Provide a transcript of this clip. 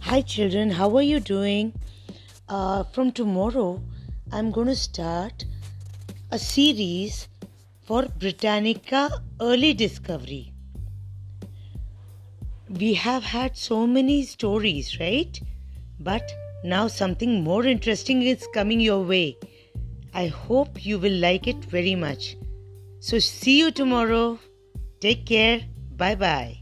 Hi, children, how are you doing? Uh, from tomorrow, I'm going to start a series for Britannica Early Discovery. We have had so many stories, right? But now something more interesting is coming your way. I hope you will like it very much. So, see you tomorrow. Take care. Bye bye.